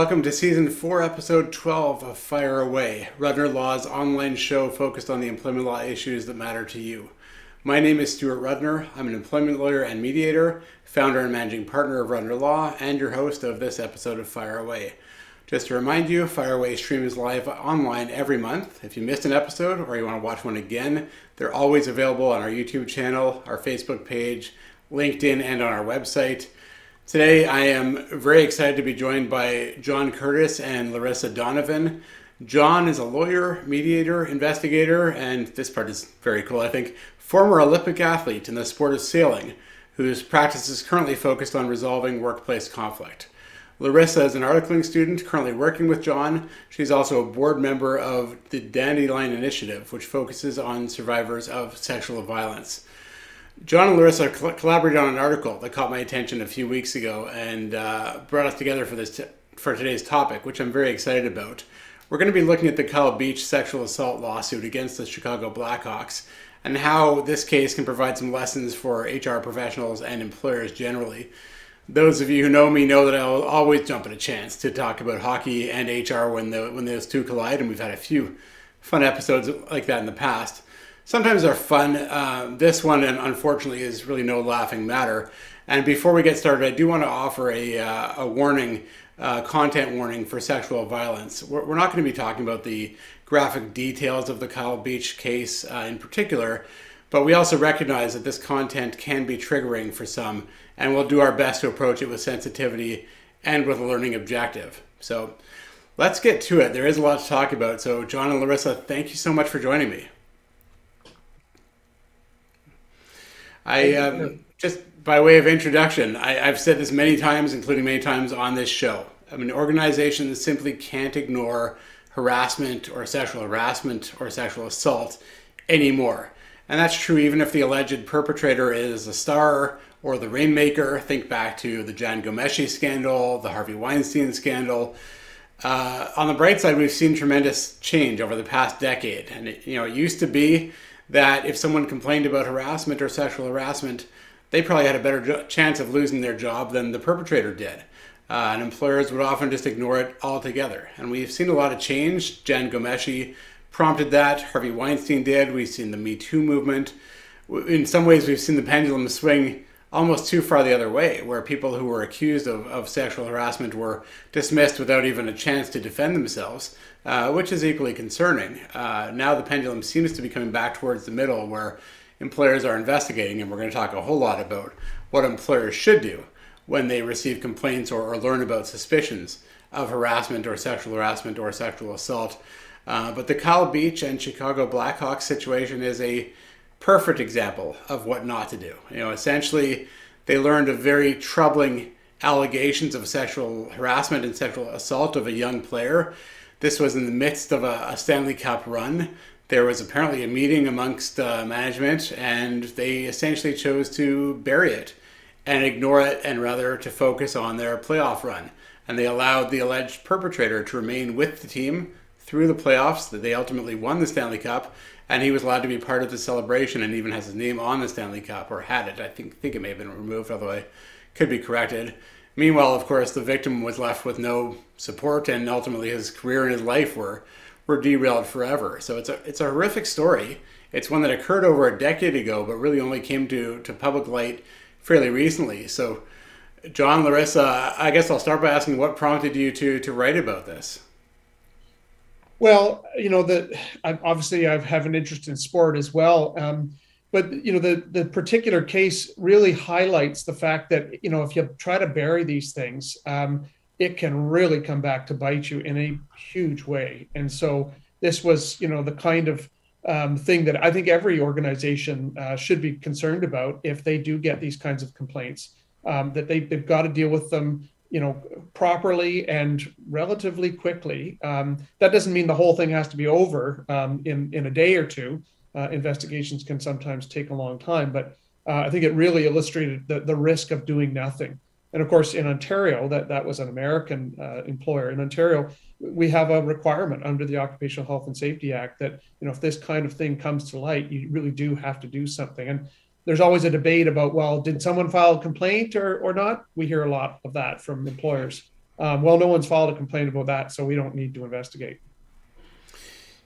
Welcome to season 4, episode 12 of Fire Away, Rudner Law's online show focused on the employment law issues that matter to you. My name is Stuart Rudner. I'm an employment lawyer and mediator, founder and managing partner of Rudner Law, and your host of this episode of Fire Away. Just to remind you, Fire Away streams live online every month. If you missed an episode or you want to watch one again, they're always available on our YouTube channel, our Facebook page, LinkedIn, and on our website. Today, I am very excited to be joined by John Curtis and Larissa Donovan. John is a lawyer, mediator, investigator, and this part is very cool, I think, former Olympic athlete in the sport of sailing, whose practice is currently focused on resolving workplace conflict. Larissa is an articling student currently working with John. She's also a board member of the Dandelion Initiative, which focuses on survivors of sexual violence. John and Larissa collaborated on an article that caught my attention a few weeks ago and uh, brought us together for this t- for today's topic, which I'm very excited about. We're going to be looking at the Kyle Beach sexual assault lawsuit against the Chicago Blackhawks and how this case can provide some lessons for HR professionals and employers generally. Those of you who know me know that I'll always jump at a chance to talk about hockey and HR when the, when those two collide, and we've had a few fun episodes like that in the past sometimes are fun. Uh, this one, unfortunately, is really no laughing matter. And before we get started, I do want to offer a, uh, a warning, uh, content warning for sexual violence. We're, we're not going to be talking about the graphic details of the Kyle Beach case uh, in particular, but we also recognize that this content can be triggering for some, and we'll do our best to approach it with sensitivity and with a learning objective. So let's get to it. There is a lot to talk about. So, John and Larissa, thank you so much for joining me. I um, just by way of introduction, I, have said this many times, including many times on this show. I mean, organizations simply can't ignore harassment or sexual harassment or sexual assault anymore. And that's true even if the alleged perpetrator is a star or the rainmaker. Think back to the Jian Ghomeshi scandal, the Harvey Weinstein scandal. Uh, on the bright side, we've seen tremendous change over the past decade. And it, you know, it used to be that if someone complained about harassment or sexual harassment, they probably had a better jo- chance of losing their job than the perpetrator did. Uh, and employers would often just ignore it altogether. And we've seen a lot of change. Jian Ghomeshi prompted that. Harvey Weinstein did. We've seen the Me Too movement. In some ways, we've seen the pendulum swing almost too far the other way, where people who were accused of, of sexual harassment were dismissed without even a chance to defend themselves, uh, which is equally concerning. Uh, now the pendulum seems to be coming back towards the middle, where employers are investigating, and we're going to talk a whole lot about what employers should do when they receive complaints or, or learn about suspicions of harassment or sexual harassment or sexual assault. Uh, but the Kyle Beach and Chicago Blackhawks situation is a perfect example of what not to do. You know, essentially, they learned of very troubling allegations of sexual harassment and sexual assault of a young player. This was in the midst of a, a Stanley Cup run. There was apparently a meeting amongst uh, management, and they essentially chose to bury it and ignore it, and rather to focus on their playoff run. And they allowed the alleged perpetrator to remain with the team through the playoffs. That they ultimately won the Stanley Cup, and he was allowed to be part of the celebration and even has his name on the Stanley Cup or had it. I think think it may have been removed, although I could be corrected. Meanwhile, of course, the victim was left with no support, and ultimately his career and his life were were derailed forever. So it's a it's a horrific story. It's one that occurred over a decade ago, but really only came to to public light fairly recently. So, John, Larissa, I guess I'll start by asking what prompted you to to write about this. Well, you know, obviously I have an interest in sport as well, um, but you know, the the particular case really highlights the fact that you know if you try to bury these things, um, it can really come back to bite you in a huge way. And so this was, you know, the kind of um, thing that I think every organization uh, should be concerned about if they do get these kinds of complaints. Um, that they, they've got to deal with them you know properly and relatively quickly um, that doesn't mean the whole thing has to be over um, in in a day or two. Uh, investigations can sometimes take a long time but uh, i think it really illustrated the, the risk of doing nothing. And of course in ontario that that was an american uh, employer. In ontario we have a requirement under the occupational health and safety act that you know if this kind of thing comes to light you really do have to do something. And there's always a debate about well did someone file a complaint or, or not we hear a lot of that from employers Um, well, no one's filed a complaint about that, so we don't need to investigate.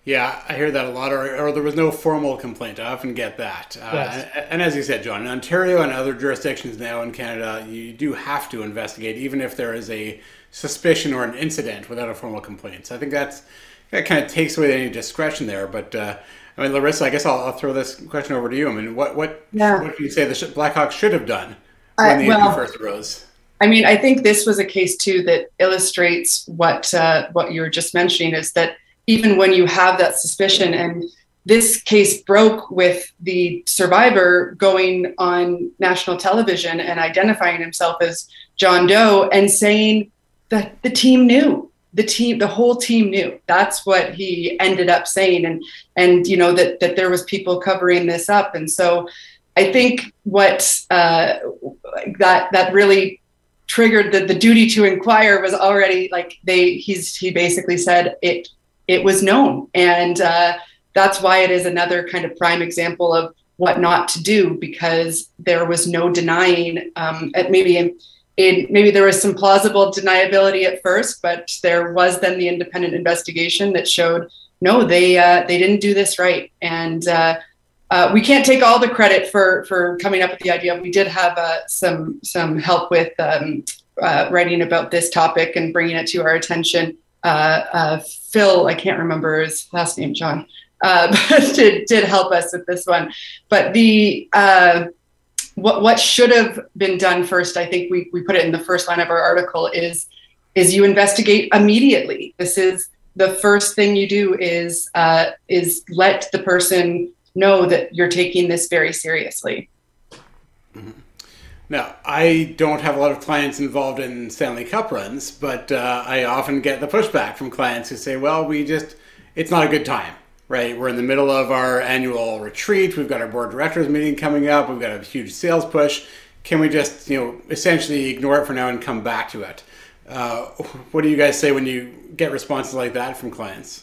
Yeah, I hear that a lot, or, or there was no formal complaint. I often get that. Uh, yes. and, and, as you said, John, in Ontario and other jurisdictions now in Canada, you do have to investigate, even if there is a suspicion or an incident without a formal complaint. So I think that's that kind of takes away any discretion there. But uh, I mean, Larissa, I guess I'll, I'll, throw this question over to you. I mean, what what yeah. what do you say the Blackhawks should have done when the well, first arose? I mean, I think this was a case too that illustrates what uh, what you were just mentioning is that even when you have that suspicion and this case broke with the survivor going on national television and identifying himself as John Doe and saying that the team knew the team the whole team knew that's what he ended up saying and and you know that that there was people covering this up and so i think what uh, that that really triggered the, the duty to inquire was already like they he's he basically said it it was known. And uh, that's why it is another kind of prime example of what not to do because there was no denying um, at maybe in, maybe there was some plausible deniability at first but there was then the independent investigation that showed no they uh, they didn't do this right. And uh, uh, we can't take all the credit for for coming up with the idea. We did have uh, some some help with um, uh, writing about this topic and bringing it to our attention. Uh, Phil, I can't remember his last name, John, but did, did help us with this one. But the what what should have been done first, I think we we put it in the first line of our article is is you investigate immediately. This is the first thing you do is uh, is let the person know that you're taking this very seriously. Mm-hmm. Now, I don't have a lot of clients involved in Stanley Cup runs, but uh, I often get the pushback from clients who say, well, we just, it's not a good time, right? We're in the middle of our annual retreat. We've got our board directors meeting coming up. We've got a huge sales push. Can we just, you know, essentially ignore it for now and come back to it? Uh, what do you guys say when you get responses like that from clients?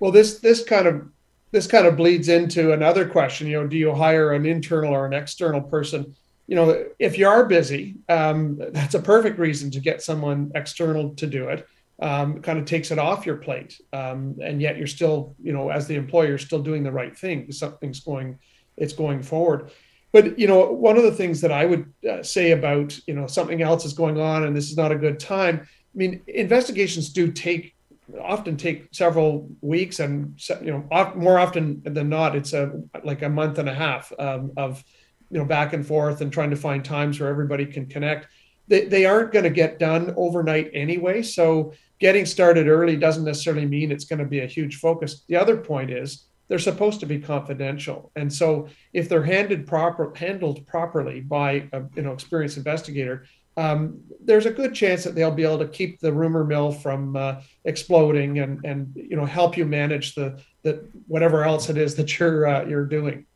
Well, this this kind of this kind of bleeds into another question. You know, do you hire an internal or an external person? you know, if you are busy, um, that's a perfect reason to get someone external to do it. Um, kind of takes it off your plate, um, and yet you're still, you know, as the employer, still doing the right thing. Something's going, it's going forward. But you know, one of the things that I would uh, say about, you know, something else is going on, and this is not a good time. I mean, investigations do take often take several weeks, and you know, more often than not, it's a like a month and a half um, of you know back and forth and trying to find times where everybody can connect they, they aren't going to get done overnight anyway so getting started early doesn't necessarily mean it's going to be a huge focus. The other point is they're supposed to be confidential and so if they're handed proper handled properly by a you know experienced investigator um, there's a good chance that they'll be able to keep the rumor mill from uh, exploding and and you know help you manage the the whatever else it is that you're uh, you're doing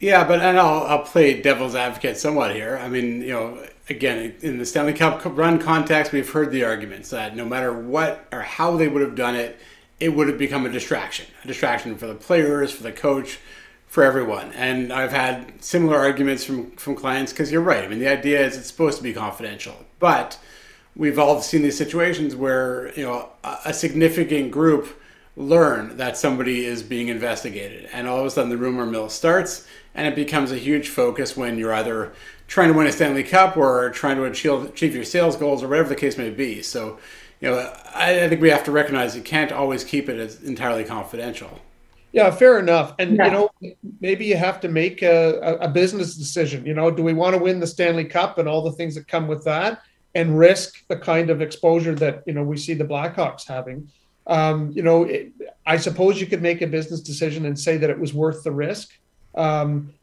yeah, but and I'll, I'll play devil's advocate somewhat here. I mean, you know, again, in the Stanley Cup run context, we've heard the arguments that no matter what or how they would have done it, it would have become a distraction, a distraction for the players, for the coach, for everyone. And I've had similar arguments from from clients because you're right. I mean, the idea is it's supposed to be confidential, but we've all seen these situations where you know a, a significant group learn that somebody is being investigated. And all of a sudden, the rumor mill starts, and it becomes a huge focus when you're either trying to win a Stanley Cup or trying to achieve, your sales goals or whatever the case may be. So, you know, I, I think we have to recognize you can't always keep it as entirely confidential. Yeah, fair enough. And yeah. you know, maybe you have to make a, a business decision. You know, do we want to win the Stanley Cup and all the things that come with that, and risk the kind of exposure that you know we see the Blackhawks having? Um, you know, it, I suppose you could make a business decision and say that it was worth the risk. Um,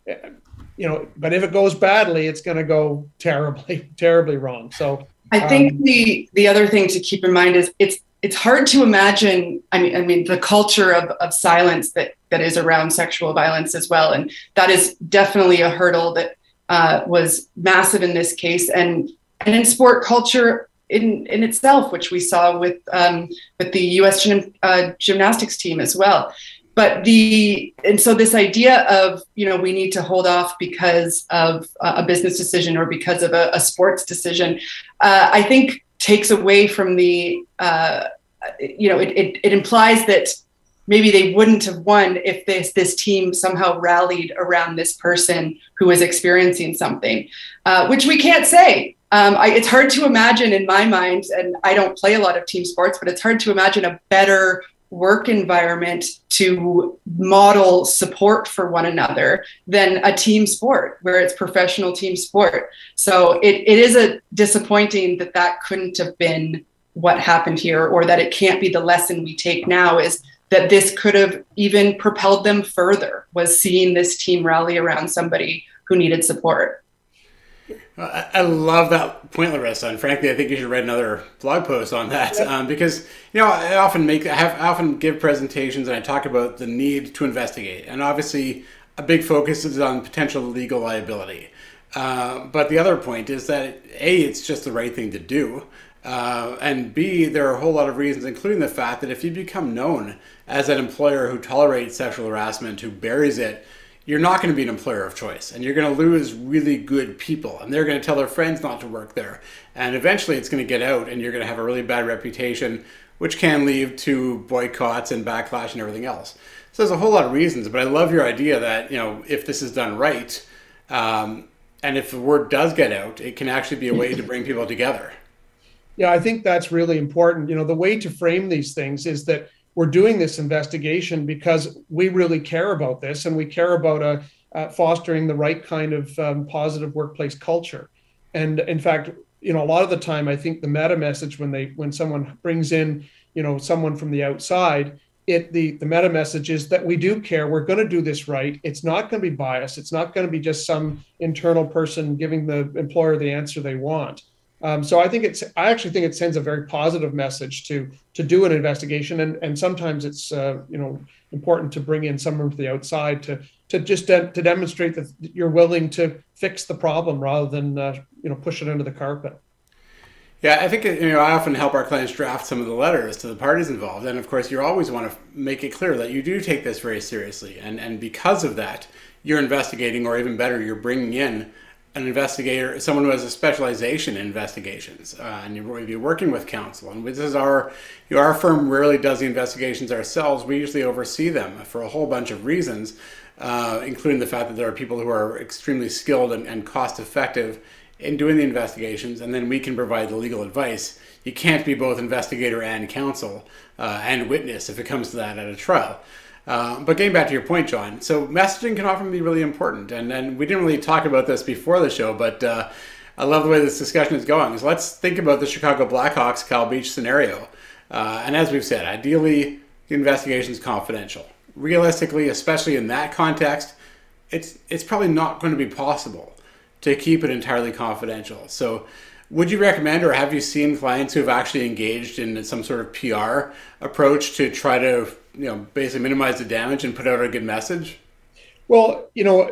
you know, but if it goes badly, it's going to go terribly, terribly wrong. So I think um, the the other thing to keep in mind is it's it's hard to imagine. I mean, I mean the culture of, of silence that that is around sexual violence as well, and that is definitely a hurdle that uh, was massive in this case. And and in sport culture, in in itself, which we saw with um, with the U.S. Gym, uh, gymnastics team as well. But the and so this idea of you know we need to hold off because of a business decision or because of a, a sports decision, uh, I think takes away from the, uh, you know, it, it, it implies that maybe they wouldn't have won if this this team somehow rallied around this person who was experiencing something, uh, which we can't say. Um, I, it's hard to imagine in my mind, and I don't play a lot of team sports, but it's hard to imagine a better work environment to model support for one another than a team sport where it's professional team sport. So it, it is a disappointing that that couldn't have been what happened here or that it can't be the lesson we take now is that this could have even propelled them further was seeing this team rally around somebody who needed support. I love that point, Larissa, and frankly, I think you should write another blog post on that yep. um, because you know I often make I have I often give presentations and I talk about the need to investigate, and obviously a big focus is on potential legal liability. Uh, but the other point is that a it's just the right thing to do, uh, and b there are a whole lot of reasons, including the fact that if you become known as an employer who tolerates sexual harassment, who buries it you're not going to be an employer of choice and you're going to lose really good people and they're going to tell their friends not to work there. And eventually it's going to get out and you're going to have a really bad reputation which can lead to boycotts and backlash and everything else. So there's a whole lot of reasons but i love your idea that you know if this is done right um, and if the word does get out it can actually be a way to bring people together. Yeah i think that's really important. You know the way to frame these things is that we're doing this investigation because we really care about this and we care about uh, uh, fostering the right kind of um, positive workplace culture. And in fact, you know, a lot of the time, I think the meta message when they when someone brings in, you know, someone from the outside, it the the meta message is that we do care. We're going to do this right. It's not going to be biased. It's not going to be just some internal person giving the employer the answer they want. Um, so I think it's I actually think it sends a very positive message to to do an investigation, and and sometimes it's uh, you know important to bring in someone from the outside to to just de- to demonstrate that you're willing to fix the problem rather than uh, you know push it under the carpet. Yeah, I think you know I often help our clients draft some of the letters to the parties involved, and of course you always want to make it clear that you do take this very seriously, and and because of that, you're investigating, or even better, you're bringing in an investigator, someone who has a specialization in investigations, uh, and you're, you're working with counsel. And this is our, you know, our firm rarely does the investigations ourselves. We usually oversee them for a whole bunch of reasons, uh, including the fact that there are people who are extremely skilled and, and cost effective in doing the investigations, and then we can provide the legal advice. You can't be both investigator and counsel uh, and witness if it comes to that at a trial. Uh, but getting back to your point, John, so messaging can often be really important. And, and we didn't really talk about this before the show, but uh, I love the way this discussion is going. So let's think about the Chicago Blackhawks Kyle Beach scenario. Uh, and as we've said, ideally, the investigation is confidential. Realistically, especially in that context, it's, it's probably not going to be possible to keep it entirely confidential. So would you recommend or have you seen clients who have actually engaged in some sort of PR approach to try to you know basically minimize the damage and put out a good message? Well, you know,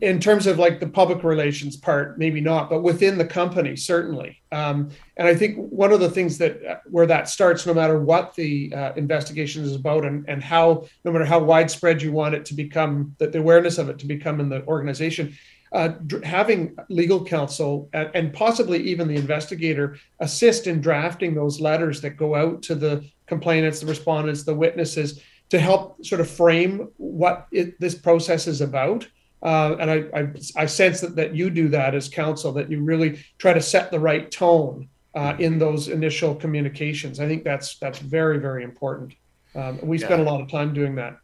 in terms of like the public relations part, maybe not, but within the company, certainly. Um, and I think one of the things that uh, where that starts, no matter what the uh, investigation is about, and and how no matter how widespread you want it to become, that the awareness of it to become in the organization, uh, having legal counsel and, and, possibly even the investigator assist in drafting those letters that go out to the complainants, the respondents, the witnesses to help sort of frame what it, this process is about. Uh, and I, I, I, sense that, that you do that as counsel, that you really try to set the right tone uh, in those initial communications. I think that's that's very very important. Um, we yeah. spend a lot of time doing that.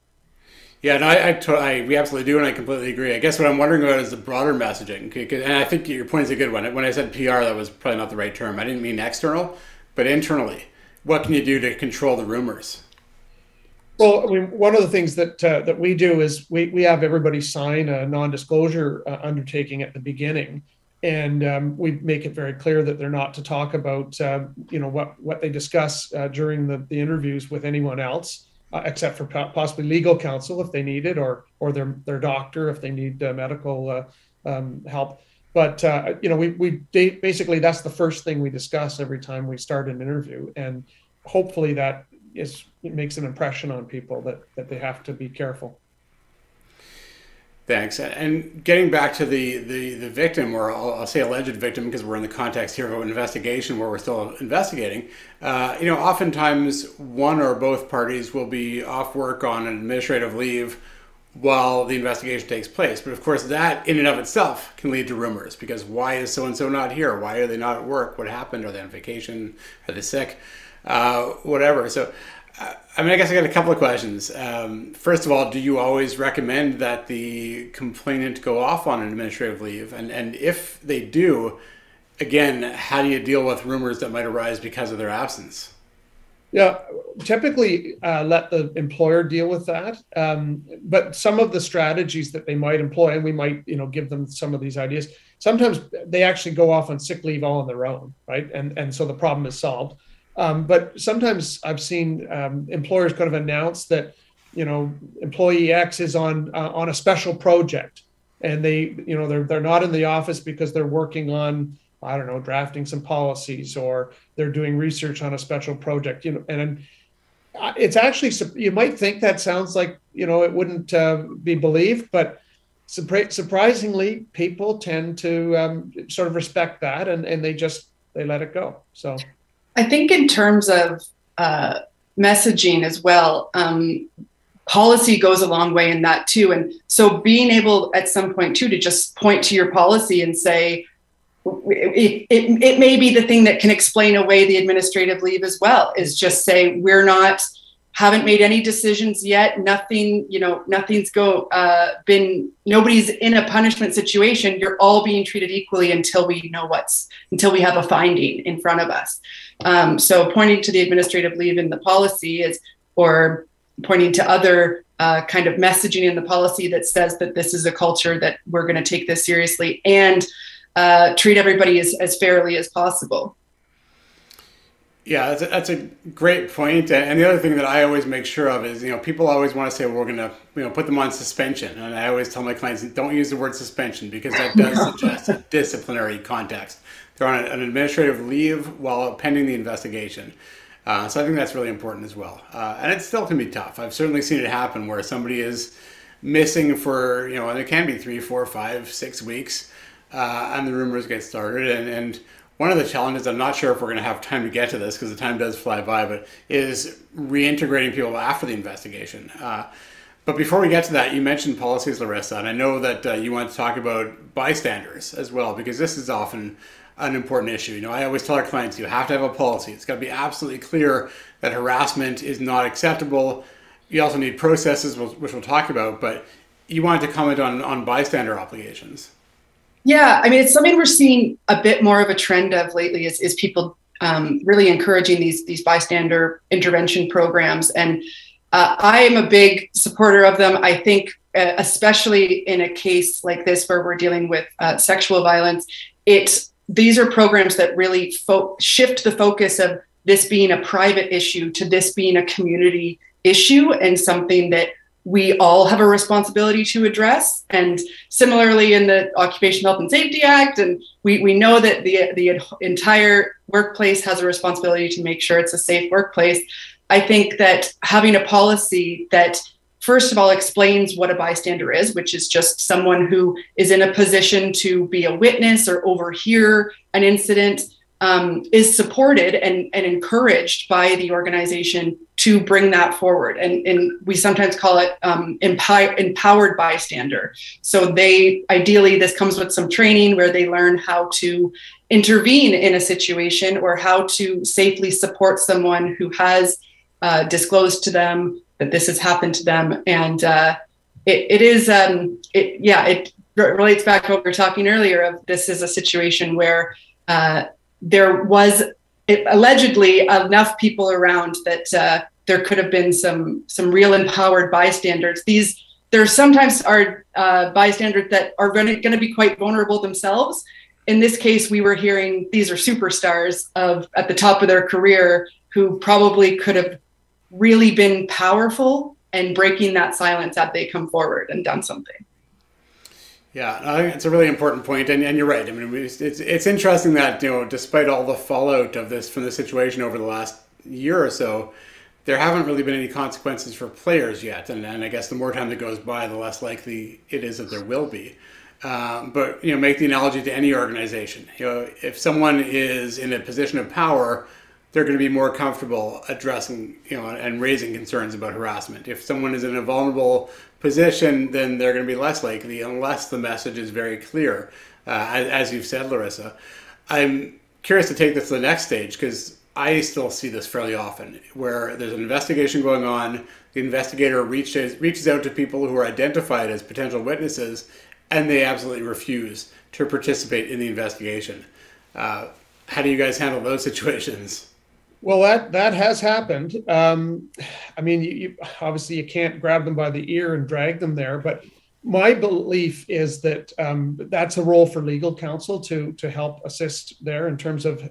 Yeah, no, I, I, I, we absolutely do, and I completely agree. I guess what I'm wondering about is the broader messaging, and I think your point is a good one. When I said PR, that was probably not the right term. I didn't mean external, but internally. What can you do to control the rumors? Well, I mean, one of the things that uh, that we do is we we have everybody sign a non-disclosure uh, undertaking at the beginning, and um, we make it very clear that they're not to talk about uh, you know what what they discuss uh, during the, the interviews with anyone else uh, except for possibly legal counsel if they need it, or or their their doctor if they need uh, medical uh, um, help. But uh, you know, we we basically that's the first thing we discuss every time we start an interview, and hopefully that is it makes an impression on people that that they have to be careful. Thanks. And getting back to the, the, the victim, or I'll, I'll, say alleged victim, because we're in the context here of an investigation where we're still investigating. Uh, you know, oftentimes one or both parties will be off work on an administrative leave while the investigation takes place. But of course, that in and of itself can lead to rumors because why is so and so not here? Why are they not at work? What happened? Are they on vacation? Are they sick? Uh, whatever. So I mean, I guess I got a couple of questions. Um, first of all, do you always recommend that the complainant go off on an administrative leave? And, and if they do, again, how do you deal with rumors that might arise because of their absence? Yeah, typically uh, let the employer deal with that. Um, but some of the strategies that they might employ, and we might, you know, give them some of these ideas. Sometimes they actually go off on sick leave all on their own, right? And and so the problem is solved. Um, but sometimes I've seen um, employers kind of announce that, you know, employee X is on uh, on a special project, and they, you know, they're they're not in the office because they're working on, I don't know, drafting some policies or they're doing research on a special project, you know, and it's actually you might think that sounds like you know it wouldn't uh, be believed, but surprisingly, people tend to um, sort of respect that and and they just they let it go. So. I think in terms of uh, messaging as well, um, policy goes a long way in that too. And so being able at some point too to just point to your policy and say, it, it, it may be the thing that can explain away the administrative leave as well is just say we're not haven't made any decisions yet. Nothing you know nothing's go uh, been nobody's in a punishment situation. You're all being treated equally until we know what's until we have a finding in front of us um, so pointing to the administrative leave in the policy is or pointing to other uh, kind of messaging in the policy that says that this is a culture that we're going to take this seriously and uh, treat everybody as, as fairly as possible yeah, that's a, that's a great point. And the other thing that I always make sure of is, you know, people always want to say, well, we're going to, you know, put them on suspension. And I always tell my clients, don't use the word suspension because that does suggest a disciplinary context. They're on an administrative leave while pending the investigation. Uh, so I think that's really important as well. Uh, and it still can be tough. I've certainly seen it happen where somebody is missing for, you know, and it can be three, four, five, six weeks, uh, and the rumors get started. And, and one of the challenges, I'm not sure if we're going to have time to get to this because the time does fly by, but is reintegrating people after the investigation. Uh, but before we get to that, you mentioned policies, Larissa, and I know that uh, you want to talk about bystanders as well because this is often an important issue. You know, I always tell our clients you have to have a policy. It's got to be absolutely clear that harassment is not acceptable. You also need processes, which we'll talk about, but you wanted to comment on, on bystander obligations. Yeah, I mean, it's something we're seeing a bit more of a trend of lately is, is people um, really encouraging these these bystander intervention programs, and uh, I am a big supporter of them. I think, uh, especially in a case like this where we're dealing with uh, sexual violence, it these are programs that really fo- shift the focus of this being a private issue to this being a community issue and something that we all have a responsibility to address. And similarly, in the Occupational Health and Safety Act, and we, we know that the, the entire workplace has a responsibility to make sure it's a safe workplace. I think that having a policy that first of all explains what a bystander is, which is just someone who is in a position to be a witness or overhear an incident, um, is supported and, and encouraged by the organization to bring that forward. And, and we sometimes call it um, empower, empowered bystander. So they ideally, this comes with some training where they learn how to intervene in a situation or how to safely support someone who has uh, disclosed to them that this has happened to them. And uh, it, it is, um, it, yeah, it relates back to what we were talking earlier of this is a situation where uh, there was it, allegedly enough people around that uh, there could have been some some real empowered bystanders. These there sometimes are uh, bystanders that are going to be quite vulnerable themselves. In this case, we were hearing these are superstars of at the top of their career who probably could have really been powerful and breaking that silence had they come forward and done something. Yeah, it's a really important point, and, and you're right. I mean, it's, it's interesting that you know, despite all the fallout of this from the situation over the last year or so, there haven't really been any consequences for players yet. And, and I guess the more time that goes by, the less likely it is that there will be. Um, but you know, make the analogy to any organization. You know, if someone is in a position of power, they're going to be more comfortable addressing, you know, and raising concerns about harassment. If someone is in a vulnerable position, then they're going to be less likely, unless the message is very clear, uh, as, as you've said, Larissa. I'm curious to take this to the next stage because I still see this fairly often, where there's an investigation going on. The investigator reaches reaches out to people who are identified as potential witnesses, and they absolutely refuse to participate in the investigation. Uh, how do you guys handle those situations? Well, that that has happened. Um, I mean, you, you, obviously you can't grab them by the ear and drag them there, but my belief is that um, that's a role for legal counsel to to help assist there in terms of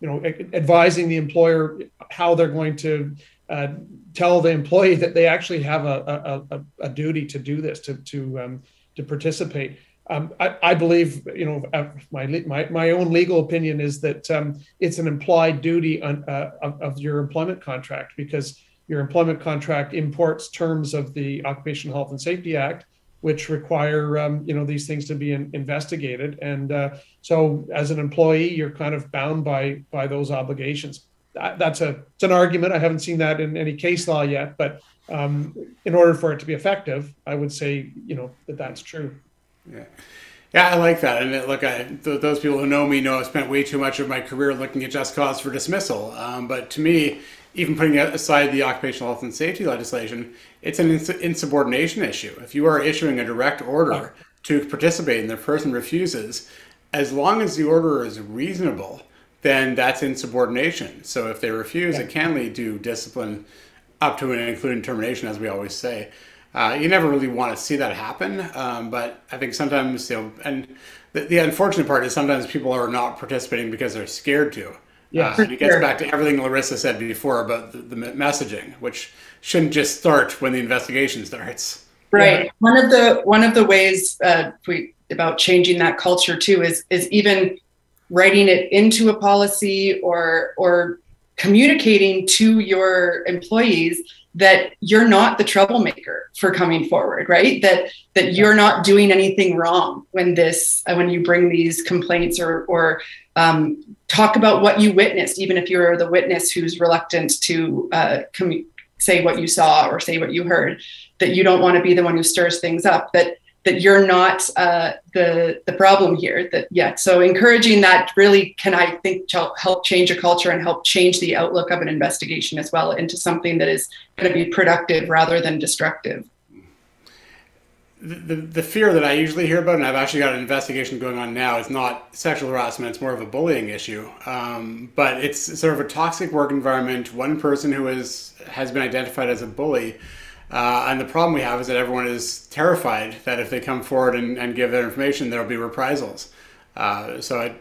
you know advising the employer how they're going to uh, tell the employee that they actually have a, a, a, a duty to do this to to um, to participate. Um, I, I, believe, you know, uh, my, my, my own legal opinion is that um, it's an implied duty on, uh, of, of, your employment contract because your employment contract imports terms of the Occupational Health and Safety Act, which require, um, you know, these things to be in, investigated. And uh, so, as an employee, you're kind of bound by by those obligations. That, that's a it's an argument. I haven't seen that in any case law yet, but um, in order for it to be effective, I would say, you know, that that's true. Yeah. Yeah, I like that. And look, I, th- those people who know me know I've spent way too much of my career looking at just cause for dismissal. Um, but to me, even putting aside the occupational health and safety legislation, it's an ins- insubordination issue. If you are issuing a direct order to participate and the person refuses, as long as the order is reasonable, then that's insubordination. So if they refuse, yeah. it can lead to discipline up to and including termination, as we always say. Uh, you never really want to see that happen, um, but I think sometimes, you know, and the, the, unfortunate part is sometimes people are not participating because they're scared to. Yeah, uh, and it gets sure. back to everything Larissa said before about the, the, messaging, which shouldn't just start when the investigation starts. Right. Yeah. One of the one of the ways uh, we about changing that culture too is is even writing it into a policy or or communicating to your employees that you're not the troublemaker for coming forward right? That that you're not doing anything wrong when this uh, when you bring these complaints or or um, talk about what you witnessed even if you're the witness who's reluctant to uh, say what you saw or say what you heard that you don't want to be the one who stirs things up that that you're not uh, the the problem here. That yeah. So encouraging that really can I think help change a culture and help change the outlook of an investigation as well into something that is going to be productive rather than destructive. The, the, the fear that I usually hear about, and I've actually got an investigation going on now, is not sexual harassment, it's more of a bullying issue. Um, but it's sort of a toxic work environment. One person who is, has been identified as a bully uh, and the problem we have is that everyone is terrified that if they come forward and, and give their information, there'll be reprisals. Uh, so I,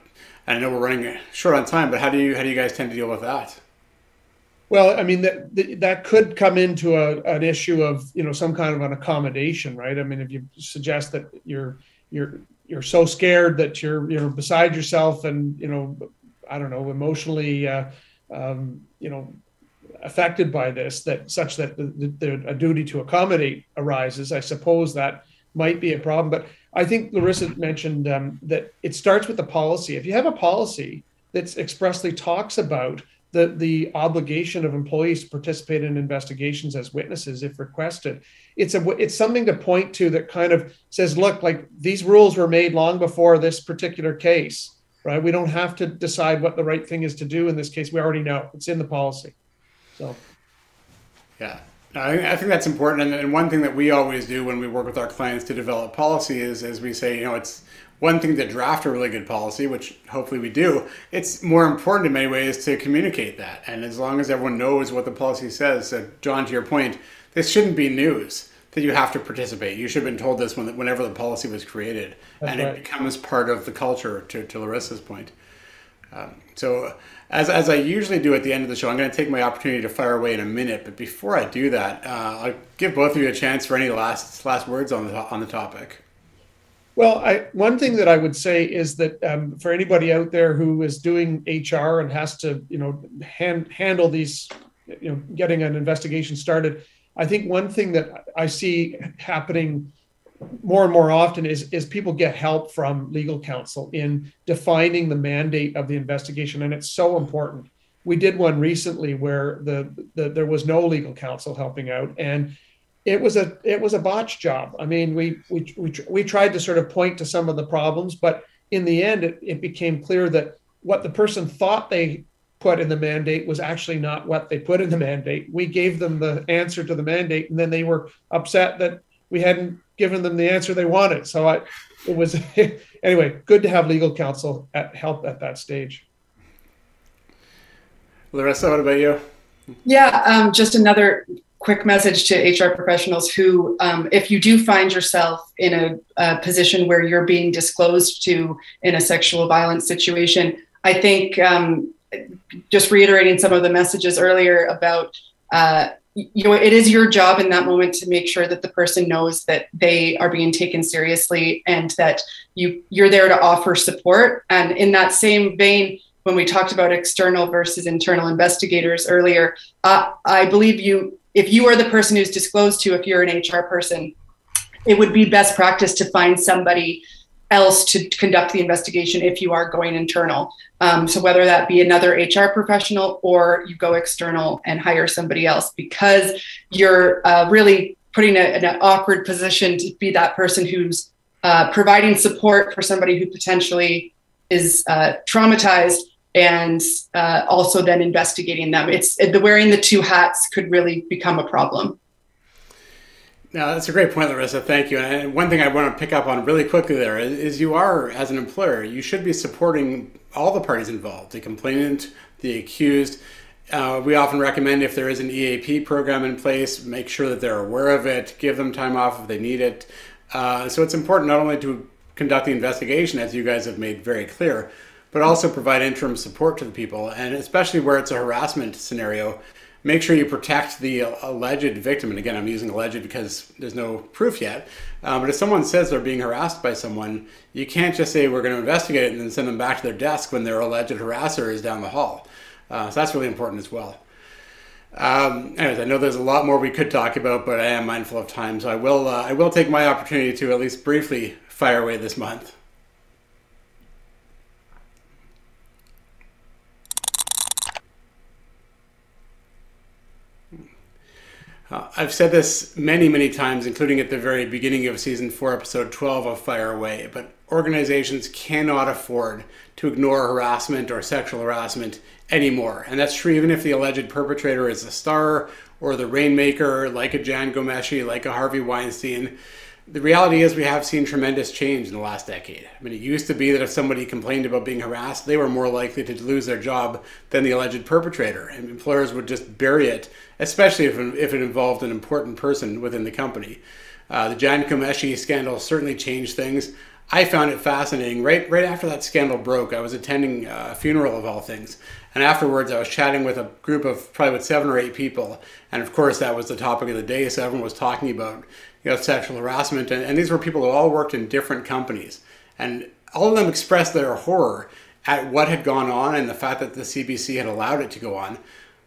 I know we're running short on time, but how do you how do you guys tend to deal with that? Well, I mean that that could come into a, an issue of you know some kind of an accommodation, right? I mean, if you suggest that you're you're you're so scared that you're you're beside yourself and you know I don't know emotionally uh, um, you know affected by this that such that the, the, a duty to accommodate arises i suppose that might be a problem. But i think larissa mentioned um, that it starts with the policy. If you have a policy that expressly talks about the, the obligation of employees to participate in investigations as witnesses if requested it's a it's something to point to that kind of says look like these rules were made long before this particular case right? We don't have to decide what the right thing is to do in this case. We already know. It's in the policy so, yeah, I think that's important. And one thing that we always do when we work with our clients to develop policy is, as we say, you know, it's one thing to draft a really good policy, which hopefully we do. It's more important in many ways to communicate that. And as long as everyone knows what the policy says, so John, to your point, this shouldn't be news that you have to participate. You should have been told this when, whenever the policy was created, That's and right. it becomes part of the culture. To, to Larissa's point, um, so as, as I usually do at the end of the show, I'm going to take my opportunity to fire away in a minute. But before I do that, uh, I'll give both of you a chance for any last last words on the on the topic. Well, I, one thing that I would say is that um, for anybody out there who is doing HR and has to, you know, hand, handle these you know getting an investigation started. I think one thing that I see happening more and more often is is people get help from legal counsel in defining the mandate of the investigation, and it's so important. We did one recently where the, the there was no legal counsel helping out, and it was a it was a botch job. I mean, we we we, we tried to sort of point to some of the problems, but in the end, it, it became clear that what the person thought they put in the mandate was actually not what they put in the mandate. We gave them the answer to the mandate, and then they were upset that we hadn't given them the answer they wanted. So I, it was anyway good to have legal counsel at help at that stage. Larissa, what about you? Yeah, um, just another quick message to HR professionals who, um, if you do find yourself in a, a, position where you're being disclosed to in a sexual violence situation, I think um, just reiterating some of the messages earlier about uh, you know it is your job in that moment to make sure that the person knows that they are being taken seriously and that you you're there to offer support. And in that same vein when we talked about external versus internal investigators earlier uh, i believe you if you are the person who's disclosed to if you're an hr person it would be best practice to find somebody else to conduct the investigation if you are going internal. Um, so whether that be another HR professional or you go external and hire somebody else, because you're uh, really putting a, an awkward position to be that person who's uh, providing support for somebody who potentially is uh, traumatized and uh, also then investigating them. It's the wearing the two hats could really become a problem. No, that's a great point, Larissa. Thank you. And one thing I want to pick up on really quickly there is you are, as an employer, you should be supporting all the parties involved the complainant, the accused. Uh, we often recommend if there is an EAP program in place, make sure that they're aware of it, give them time off if they need it. Uh, so it's important not only to conduct the investigation, as you guys have made very clear, but also provide interim support to the people, and especially where it's a harassment scenario make sure you protect the alleged victim. And again, I'm using alleged because there's no proof yet. Um, but if someone says they're being harassed by someone, you can't just say we're going to investigate it and then send them back to their desk when their alleged harasser is down the hall. Uh, so that's really important as well. Um, anyways, I know there's a lot more we could talk about, but I am mindful of time, so I will uh, I will take my opportunity to at least briefly fire away this month. Uh, I've said this many, many times, including at the very beginning of season four, episode 12 of Fire Away, but organizations cannot afford to ignore harassment or sexual harassment anymore. And that's true even if the alleged perpetrator is a star or the rainmaker, like a Jian Ghomeshi, like a Harvey Weinstein the reality is we have seen tremendous change in the last decade. I mean, it used to be that if somebody complained about being harassed, they were more likely to lose their job than the alleged perpetrator. And employers would just bury it, especially if, if it involved an important person within the company. Uh, the Jian Ghomeshi scandal certainly changed things. I found it fascinating. Right, right after that scandal broke, I was attending a funeral of all things, and afterwards I was chatting with a group of probably with seven or eight people, and of course that was the topic of the day. So everyone was talking about you know, sexual harassment. And, and these were people who all worked in different companies. And all of them expressed their horror at what had gone on and the fact that the CBC had allowed it to go on.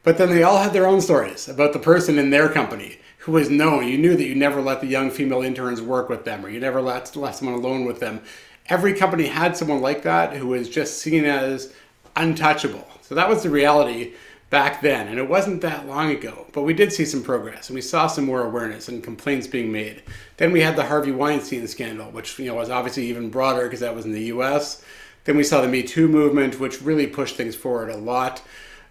But then they all had their own stories about the person in their company who was known. You knew that you never let the young female interns work with them or you never let, let someone alone with them. Every company had someone like that who was just seen as untouchable. So that was the reality back then, and it wasn't that long ago, but we did see some progress and we saw some more awareness and complaints being made. Then we had the Harvey Weinstein scandal, which you know was obviously even broader because that was in the U.S. Then we saw the Me Too movement, which really pushed things forward a lot.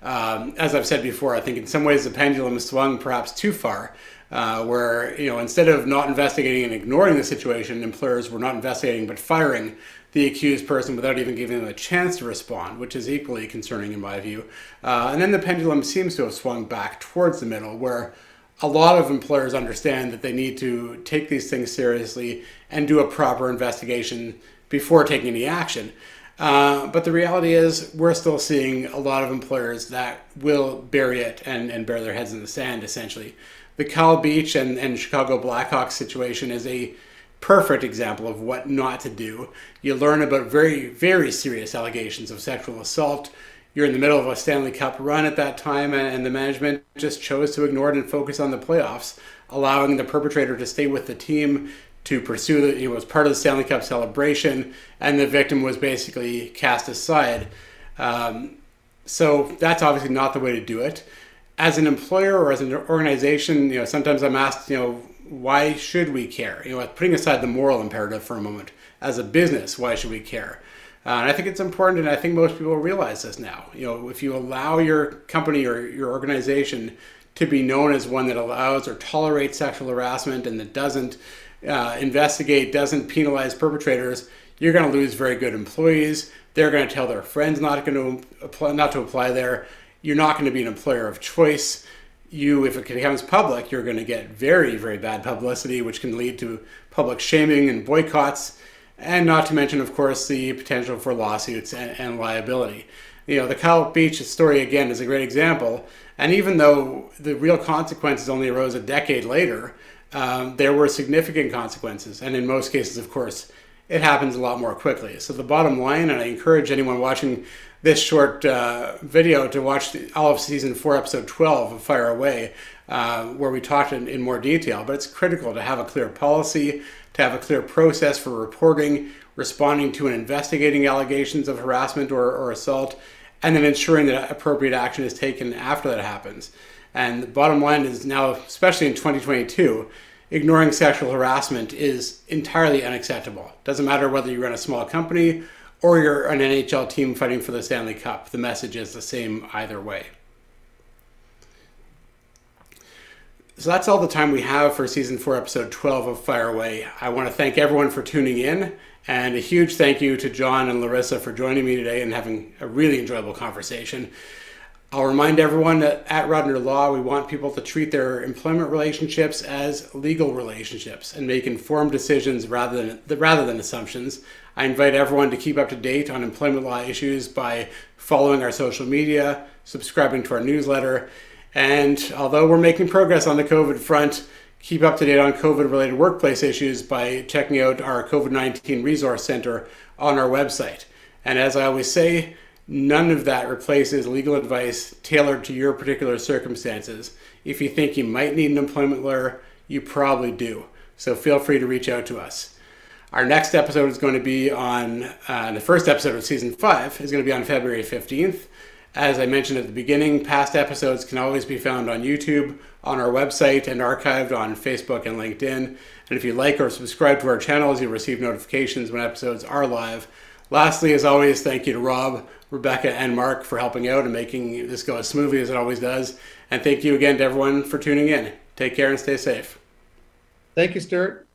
Um, as I've said before, I think in some ways the pendulum swung perhaps too far, uh, where you know instead of not investigating and ignoring the situation, employers were not investigating but firing the accused person without even giving them a chance to respond, which is equally concerning in my view. Uh, and then the pendulum seems to have swung back towards the middle, where a lot of employers understand that they need to take these things seriously and do a proper investigation before taking any action. Uh, but the reality is, we're still seeing a lot of employers that will bury it and, and bury their heads in the sand, essentially. The Kyle Beach and, and Chicago Blackhawks situation is a perfect example of what not to do. You learn about very, very serious allegations of sexual assault. you're in the middle of a Stanley Cup run at that time, and the management just chose to ignore it and focus on the playoffs, allowing the perpetrator to stay with the team to pursue the, it was part of the Stanley Cup celebration, and the victim was basically cast aside. Um, so that's obviously not the way to do it. As an employer or as an organization, you know, sometimes I'm asked, you know, why should we care? You know, putting aside the moral imperative for a moment, as a business, why should we care? Uh, and I think it's important, and I think most people realize this now. You know, if you allow your company or your organization to be known as one that allows or tolerates sexual harassment and that doesn't uh, investigate, doesn't penalize perpetrators, you're going to lose very good employees. They're going to tell their friends not going to apply, not to apply there. You're not going to be an employer of choice. You, if it becomes public, you're going to get very, very bad publicity, which can lead to public shaming and boycotts and not to mention, of course, the potential for lawsuits and, and liability. You know, the Kyle Beach story again is a great example. And even though the real consequences only arose a decade later, um, there were significant consequences. And in most cases, of course, it happens a lot more quickly. So the bottom line, and I encourage anyone watching this short uh, video to watch the, all of season four, episode 12 of Fire Away, uh, where we talked in, in more detail. But it's critical to have a clear policy, to have a clear process for reporting, responding to and investigating allegations of harassment or, or assault, and then ensuring that appropriate action is taken after that happens. And the bottom line is now, especially in 2022, ignoring sexual harassment is entirely unacceptable. Doesn't matter whether you run a small company or you're an NHL team fighting for the Stanley Cup, the message is the same either way. So that's all the time we have for season four, episode 12 of Fire Away. I want to thank everyone for tuning in, and a huge thank you to John and Larissa for joining me today and having a really enjoyable conversation. I'll remind everyone that at Rudner Law, we want people to treat their employment relationships as legal relationships and make informed decisions rather than, rather than assumptions. I invite everyone to keep up to date on employment law issues by following our social media, subscribing to our newsletter, and although we're making progress on the COVID front, keep up to date on COVID related workplace issues by checking out our COVID 19 Resource Center on our website. And as I always say, none of that replaces legal advice tailored to your particular circumstances. If you think you might need an employment lawyer, you probably do. So feel free to reach out to us. Our next episode is going to be on uh, the first episode of season five is going to be on February 15th. As I mentioned at the beginning, past episodes can always be found on YouTube, on our website, and archived on Facebook and LinkedIn. And if you like or subscribe to our channels, you'll receive notifications when episodes are live. Lastly, as always, thank you to Rob, Rebecca, and Mark for helping out and making this go as smoothly as it always does. And thank you again to everyone for tuning in. Take care and stay safe. Thank you, Stuart.